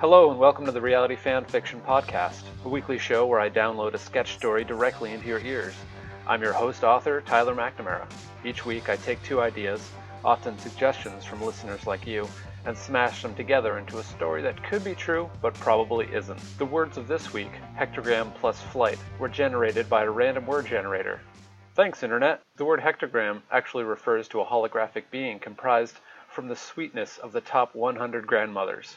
Hello, and welcome to the Reality Fan Fiction Podcast, a weekly show where I download a sketch story directly into your ears. I'm your host author, Tyler McNamara. Each week I take two ideas, often suggestions from listeners like you, and smash them together into a story that could be true, but probably isn't. The words of this week, hectogram plus flight, were generated by a random word generator. Thanks, Internet! The word hectogram actually refers to a holographic being comprised from the sweetness of the top 100 grandmothers.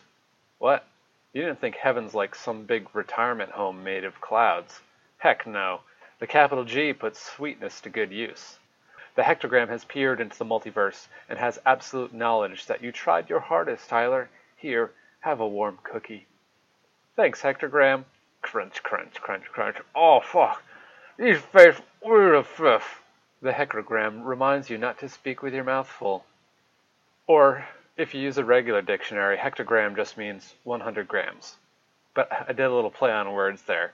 What? You didn't think heaven's like some big retirement home made of clouds. Heck no. The capital G puts sweetness to good use. The hectogram has peered into the multiverse and has absolute knowledge that you tried your hardest, Tyler. Here, have a warm cookie. Thanks, hectogram. Crunch, crunch, crunch, crunch. Oh, fuck. These face were the fifth. The hectogram reminds you not to speak with your mouth full. Or, if you use a regular dictionary, hectogram just means 100 grams. But I did a little play on words there.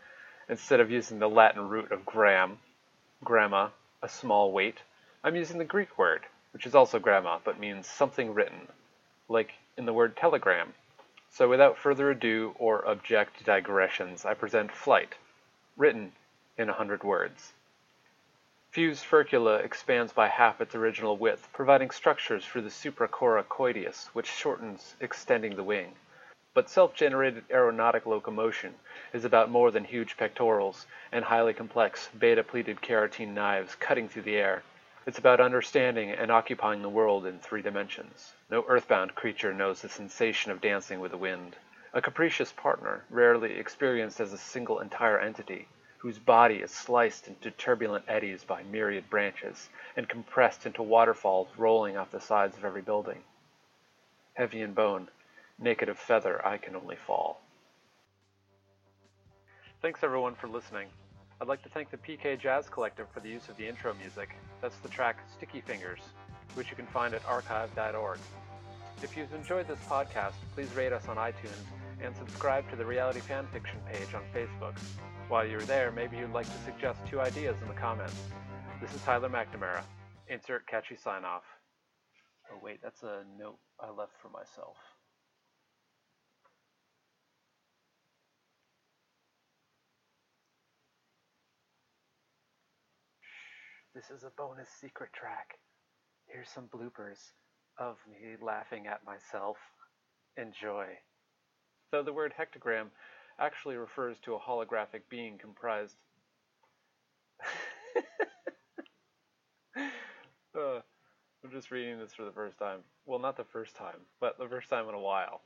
Instead of using the Latin root of gram, gramma, a small weight, I'm using the Greek word, which is also gramma, but means something written, like in the word telegram. So without further ado or object digressions, I present flight, written in hundred words. Fused furcula expands by half its original width, providing structures for the supracoracoideus, which shortens, extending the wing. But self-generated aeronautic locomotion is about more than huge pectorals and highly complex beta-pleated keratin knives cutting through the air. It's about understanding and occupying the world in three dimensions. No earthbound creature knows the sensation of dancing with the wind. A capricious partner, rarely experienced as a single entire entity, whose body is sliced into turbulent eddies by myriad branches, and compressed into waterfalls rolling off the sides of every building. Heavy in bone, naked of feather, I can only fall. Thanks everyone for listening. I'd like to thank the PK Jazz Collective for the use of the intro music. That's the track Sticky Fingers, which you can find at archive.org. If you've enjoyed this podcast, please rate us on iTunes and subscribe to the Reality Fanfiction page on Facebook. While you're there, maybe you'd like to suggest two ideas in the comments. This is Tyler McNamara. Insert catchy sign off. Oh, wait, that's a note I left for myself. This is a bonus secret track. Here's some bloopers of me laughing at myself. Enjoy. Though the word hectogram actually refers to a holographic being comprised. uh, I'm just reading this for the first time. Well, not the first time, but the first time in a while.